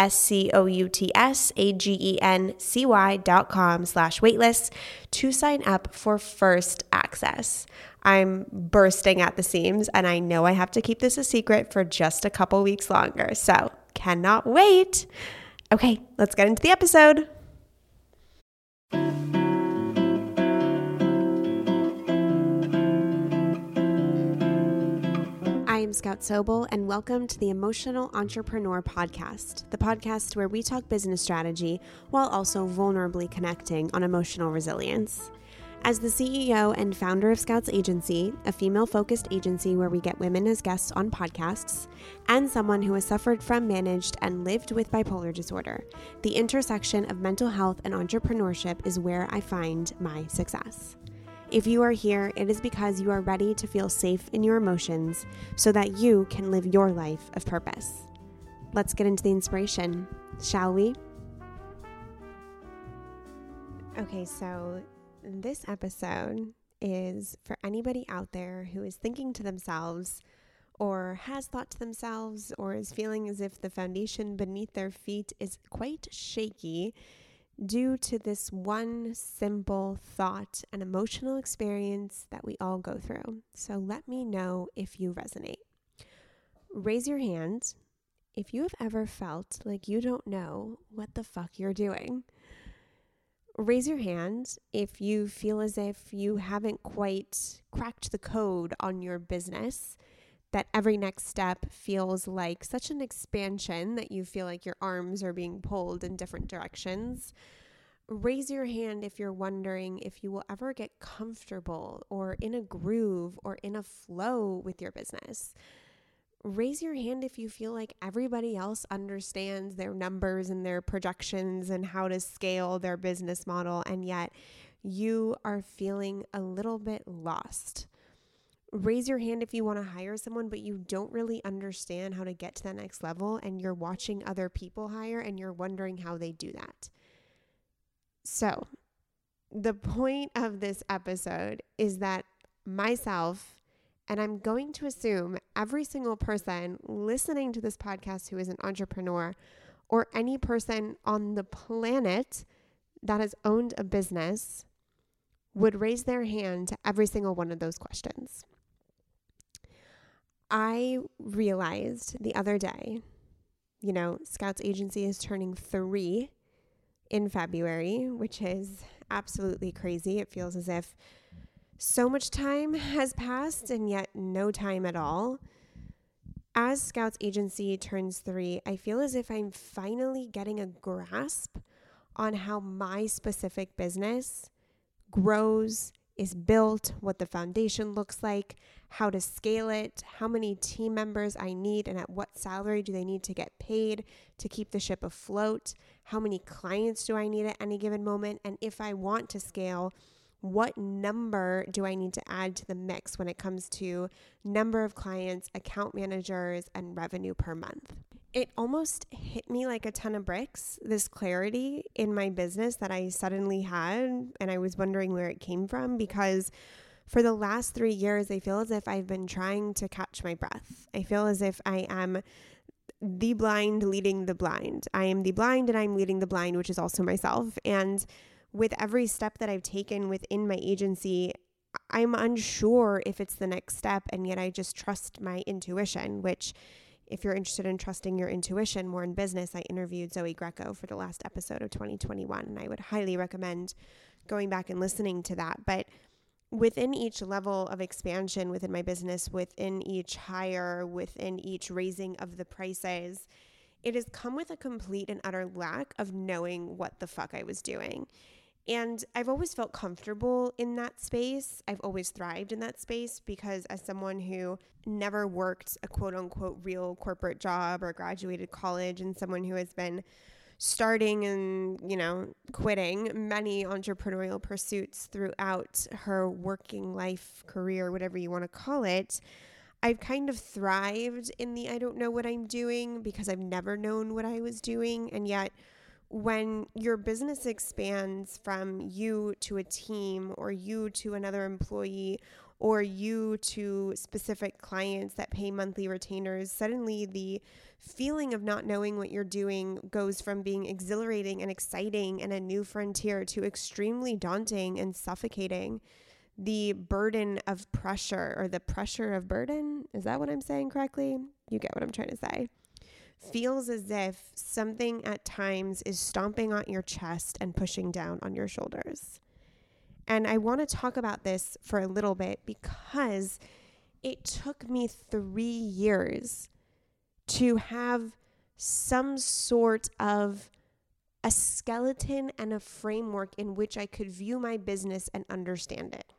S C O U T S A G E N C Y dot com slash waitlist to sign up for first access. I'm bursting at the seams and I know I have to keep this a secret for just a couple weeks longer. So cannot wait. Okay, let's get into the episode. I am Scout Sobel, and welcome to the Emotional Entrepreneur Podcast, the podcast where we talk business strategy while also vulnerably connecting on emotional resilience. As the CEO and founder of Scouts Agency, a female focused agency where we get women as guests on podcasts, and someone who has suffered from, managed, and lived with bipolar disorder, the intersection of mental health and entrepreneurship is where I find my success. If you are here, it is because you are ready to feel safe in your emotions so that you can live your life of purpose. Let's get into the inspiration, shall we? Okay, so this episode is for anybody out there who is thinking to themselves, or has thought to themselves, or is feeling as if the foundation beneath their feet is quite shaky due to this one simple thought and emotional experience that we all go through. So let me know if you resonate. Raise your hand if you have ever felt like you don't know what the fuck you're doing. Raise your hand if you feel as if you haven't quite cracked the code on your business that every next step feels like such an expansion that you feel like your arms are being pulled in different directions. Raise your hand if you're wondering if you will ever get comfortable or in a groove or in a flow with your business. Raise your hand if you feel like everybody else understands their numbers and their projections and how to scale their business model, and yet you are feeling a little bit lost raise your hand if you want to hire someone, but you don't really understand how to get to that next level and you're watching other people hire and you're wondering how they do that. So, the point of this episode is that myself, and I'm going to assume every single person listening to this podcast who is an entrepreneur or any person on the planet that has owned a business would raise their hand to every single one of those questions. I realized the other day, you know, Scouts Agency is turning three in February, which is absolutely crazy. It feels as if so much time has passed and yet no time at all. As Scouts Agency turns three, I feel as if I'm finally getting a grasp on how my specific business grows is built, what the foundation looks like, how to scale it, how many team members I need, and at what salary do they need to get paid to keep the ship afloat, how many clients do I need at any given moment, and if I want to scale, what number do I need to add to the mix when it comes to number of clients, account managers, and revenue per month? it almost hit me like a ton of bricks this clarity in my business that I suddenly had. And I was wondering where it came from because for the last three years, I feel as if I've been trying to catch my breath. I feel as if I am the blind leading the blind. I am the blind and I'm leading the blind, which is also myself. And with every step that I've taken within my agency, I'm unsure if it's the next step. And yet I just trust my intuition, which if you're interested in trusting your intuition more in business, I interviewed Zoe Greco for the last episode of 2021, and I would highly recommend going back and listening to that. But within each level of expansion within my business, within each hire, within each raising of the prices, it has come with a complete and utter lack of knowing what the fuck I was doing. And I've always felt comfortable in that space. I've always thrived in that space because, as someone who never worked a quote unquote real corporate job or graduated college, and someone who has been starting and, you know, quitting many entrepreneurial pursuits throughout her working life, career, whatever you want to call it, I've kind of thrived in the I don't know what I'm doing because I've never known what I was doing. And yet, when your business expands from you to a team or you to another employee or you to specific clients that pay monthly retainers, suddenly the feeling of not knowing what you're doing goes from being exhilarating and exciting and a new frontier to extremely daunting and suffocating the burden of pressure or the pressure of burden. Is that what I'm saying correctly? You get what I'm trying to say. Feels as if something at times is stomping on your chest and pushing down on your shoulders. And I want to talk about this for a little bit because it took me three years to have some sort of a skeleton and a framework in which I could view my business and understand it.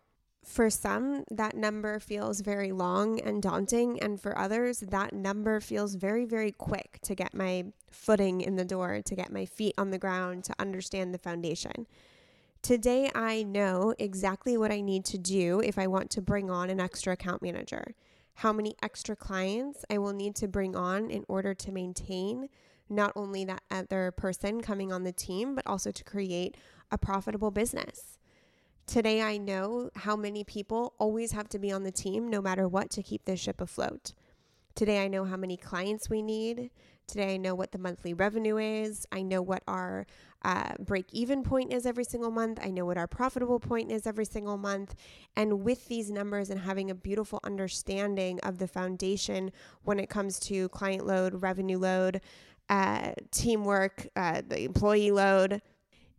For some, that number feels very long and daunting. And for others, that number feels very, very quick to get my footing in the door, to get my feet on the ground, to understand the foundation. Today, I know exactly what I need to do if I want to bring on an extra account manager, how many extra clients I will need to bring on in order to maintain not only that other person coming on the team, but also to create a profitable business. Today, I know how many people always have to be on the team no matter what to keep this ship afloat. Today, I know how many clients we need. Today, I know what the monthly revenue is. I know what our uh, break even point is every single month. I know what our profitable point is every single month. And with these numbers and having a beautiful understanding of the foundation when it comes to client load, revenue load, uh, teamwork, uh, the employee load,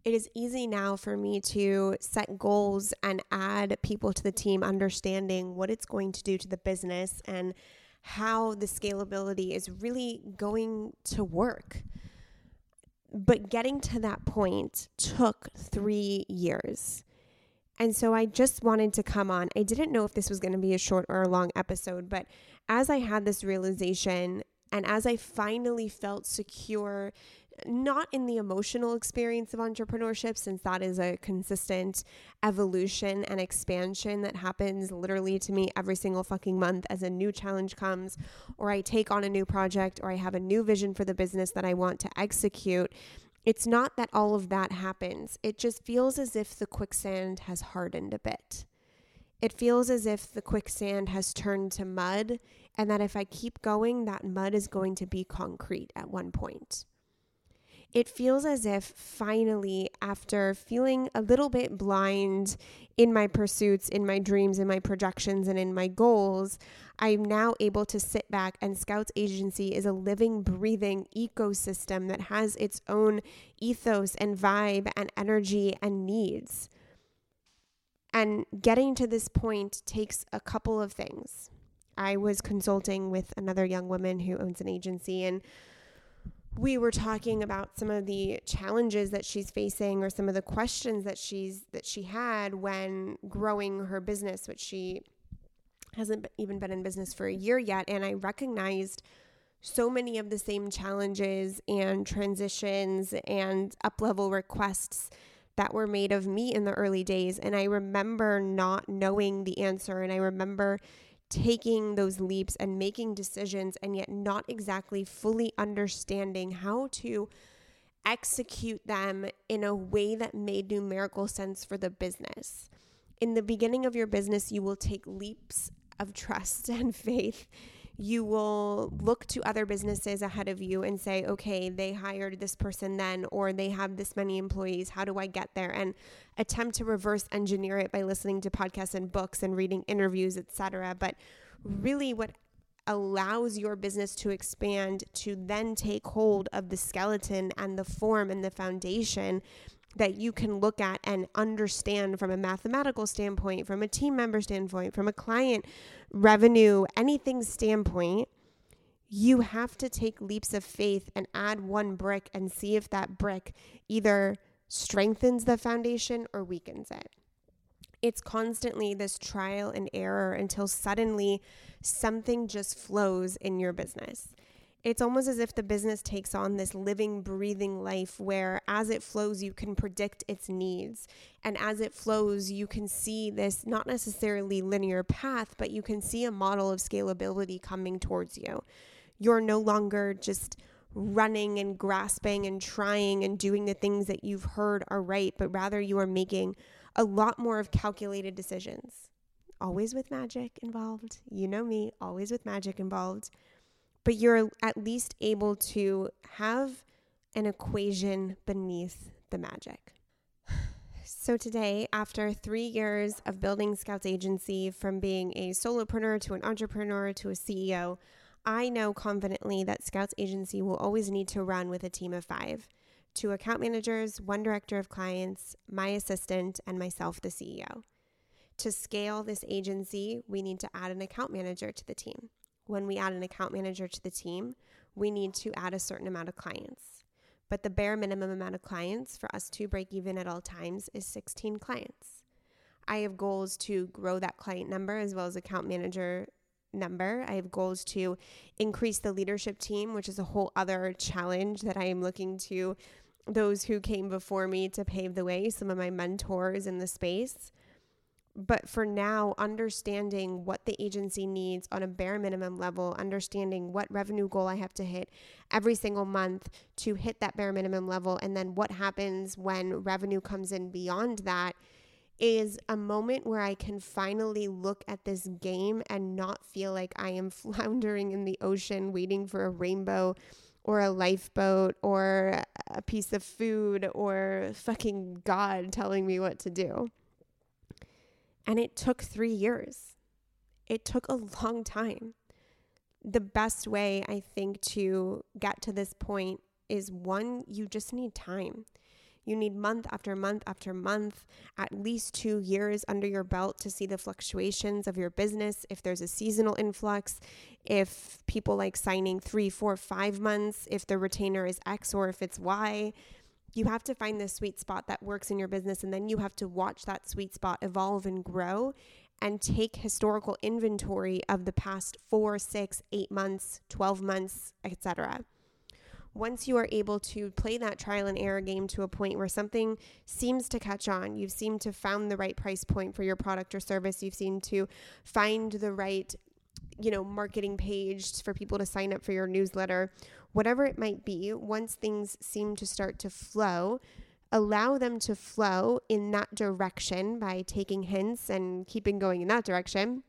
it is easy now for me to set goals and add people to the team, understanding what it's going to do to the business and how the scalability is really going to work. But getting to that point took three years. And so I just wanted to come on. I didn't know if this was going to be a short or a long episode, but as I had this realization and as I finally felt secure not in the emotional experience of entrepreneurship, since that is a consistent evolution and expansion that happens literally to me every single fucking month as a new challenge comes, or I take on a new project, or I have a new vision for the business that I want to execute. It's not that all of that happens. It just feels as if the quicksand has hardened a bit. It feels as if the quicksand has turned to mud, and that if I keep going, that mud is going to be concrete at one point it feels as if finally, after feeling a little bit blind in my pursuits, in my dreams, in my projections, and in my goals, I'm now able to sit back and Scouts Agency is a living, breathing ecosystem that has its own ethos and vibe and energy and needs. And getting to this point takes a couple of things. I was consulting with another young woman who owns an agency and we were talking about some of the challenges that she's facing or some of the questions that she's that she had when growing her business which she hasn't even been in business for a year yet. And I recognized so many of the same challenges and transitions and up level requests that were made of me in the early days. And I remember not knowing the answer and I remember taking those leaps and making decisions and yet not exactly fully understanding how to execute them in a way that made numerical sense for the business. In the beginning of your business, you will take leaps of trust and faith you will look to other businesses ahead of you and say, okay, they hired this person then, or they have this many employees. How do I get there? And attempt to reverse engineer it by listening to podcasts and books and reading interviews, etc. But really, what allows your business to expand to then take hold of the skeleton and the form and the foundation that you can look at and understand from a mathematical standpoint, from a team member standpoint, from a client revenue, anything standpoint, you have to take leaps of faith and add one brick and see if that brick either strengthens the foundation or weakens it. It's constantly this trial and error until suddenly something just flows in your business. It's almost as if the business takes on this living, breathing life where as it flows, you can predict its needs. And as it flows, you can see this not necessarily linear path, but you can see a model of scalability coming towards you. You're no longer just running and grasping and trying and doing the things that you've heard are right, but rather you are making a lot more of calculated decisions. Always with magic involved. You know me, always with magic involved but you're at least able to have an equation beneath the magic. So, today, after three years of building Scouts Agency from being a solopreneur to an entrepreneur to a CEO, I know confidently that Scouts Agency will always need to run with a team of five two account managers, one director of clients, my assistant, and myself, the CEO. To scale this agency, we need to add an account manager to the team when we add an account manager to the team, we need to add a certain amount of clients. But the bare minimum amount of clients for us to break even at all times is 16 clients. I have goals to grow that client number as well as account manager number. I have goals to increase the leadership team, which is a whole other challenge that I am looking to those who came before me to pave the way, some of my mentors in the space. But for now, understanding what the agency needs on a bare minimum level, understanding what revenue goal I have to hit every single month to hit that bare minimum level, and then what happens when revenue comes in beyond that is a moment where I can finally look at this game and not feel like I am floundering in the ocean waiting for a rainbow or a lifeboat or a piece of food or fucking God telling me what to do. And it took three years. It took a long time. The best way, I think, to get to this point is one, you just need time. You need month after month after month, at least two years under your belt to see the fluctuations of your business. If there's a seasonal influx, if people like signing three, four, five months, if the retainer is X or if it's Y you have to find the sweet spot that works in your business and then you have to watch that sweet spot evolve and grow and take historical inventory of the past four, six, eight months, 12 months, etc. Once you are able to play that trial and error game to a point where something seems to catch on, you've seemed to found the right price point for your product or service, you've seemed to find the right you know, marketing page for people to sign up for your newsletter, whatever it might be, once things seem to start to flow, allow them to flow in that direction by taking hints and keeping going in that direction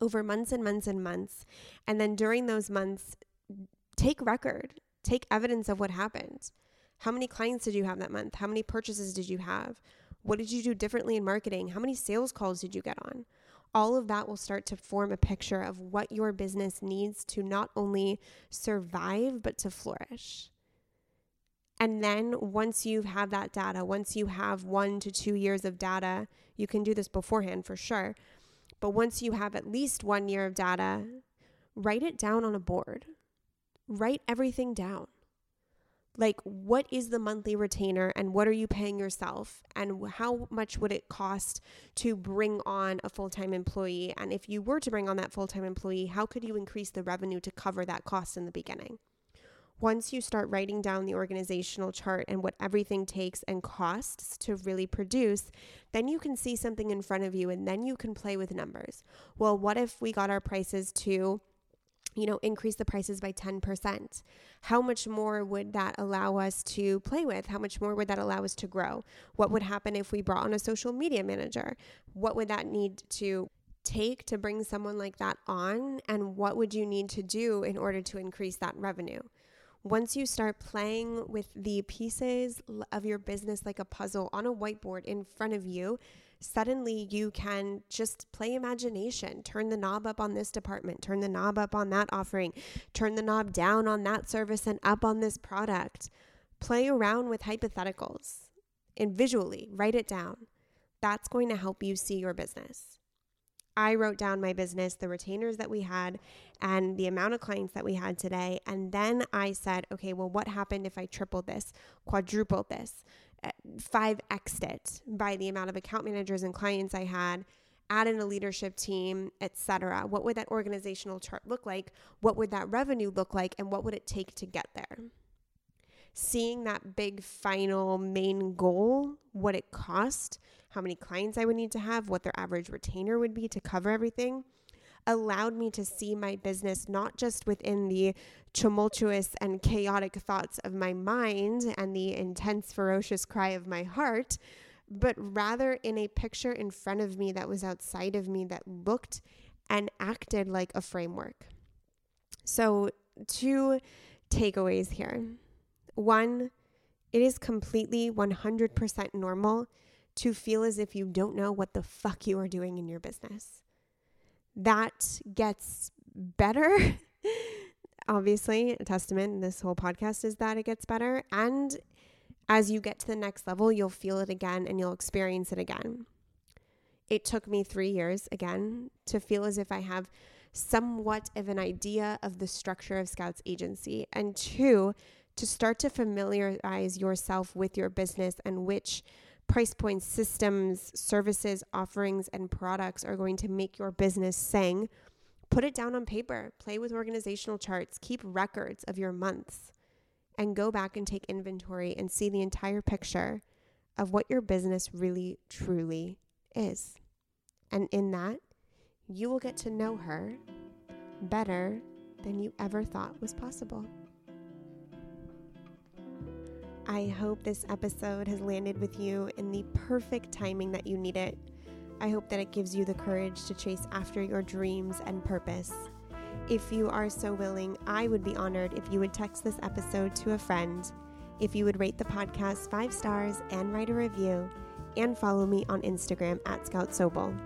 over months and months and months. And then during those months, take record, take evidence of what happened. How many clients did you have that month? How many purchases did you have? What did you do differently in marketing? How many sales calls did you get on? All of that will start to form a picture of what your business needs to not only survive, but to flourish. And then once you have that data, once you have one to two years of data, you can do this beforehand for sure. But once you have at least one year of data, write it down on a board. Write everything down like what is the monthly retainer and what are you paying yourself? And how much would it cost to bring on a full-time employee? And if you were to bring on that full-time employee how could you increase the revenue to cover that cost in the beginning? Once you start writing down the organizational chart and what everything takes and costs to really produce, then you can see something in front of you and then you can play with numbers. Well, what if we got our prices to you know, increase the prices by 10%. How much more would that allow us to play with? How much more would that allow us to grow? What would happen if we brought on a social media manager? What would that need to take to bring someone like that on? And what would you need to do in order to increase that revenue? Once you start playing with the pieces of your business like a puzzle on a whiteboard in front of you, suddenly you can just play imagination, turn the knob up on this department, turn the knob up on that offering, turn the knob down on that service and up on this product. Play around with hypotheticals and visually write it down. That's going to help you see your business. I wrote down my business, the retainers that we had, and the amount of clients that we had today. And then I said, okay, well, what happened if I tripled this, quadrupled this, 5x'd it by the amount of account managers and clients I had? add in a leadership team, etc. What would that organizational chart look like? What would that revenue look like? And what would it take to get there? Seeing that big final main goal, what it cost, how many clients I would need to have, what their average retainer would be to cover everything, allowed me to see my business not just within the tumultuous and chaotic thoughts of my mind and the intense, ferocious cry of my heart, but rather in a picture in front of me that was outside of me that looked and acted like a framework. So, two takeaways here. One, it is completely 100% normal to feel as if you don't know what the fuck you are doing in your business. That gets better. Obviously, a testament in this whole podcast is that it gets better. And as you get to the next level, you'll feel it again and you'll experience it again. It took me three years again to feel as if I have somewhat of an idea of the structure of Scouts Agency, and two, to start to familiarize yourself with your business and which price points, systems, services, offerings, and products are going to make your business sing. Put it down on paper, play with organizational charts, keep records of your months and go back and take inventory and see the entire picture of what your business really truly is. And in that, you will get to know her better than you ever thought was possible. I hope this episode has landed with you in the perfect timing that you need it. I hope that it gives you the courage to chase after your dreams and purpose. If you are so willing, I would be honored if you would text this episode to a friend, if you would rate the podcast five stars and write a review, and follow me on Instagram at Scout Sobel.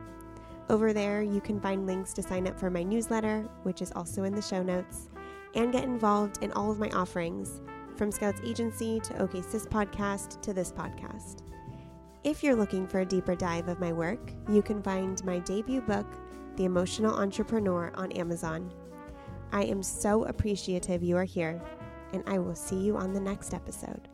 Over there, you can find links to sign up for my newsletter, which is also in the show notes, and get involved in all of my offerings, from Scouts Agency to OK Sis Podcast to this podcast. If you're looking for a deeper dive of my work, you can find my debut book, The Emotional Entrepreneur, on Amazon. I am so appreciative you are here, and I will see you on the next episode.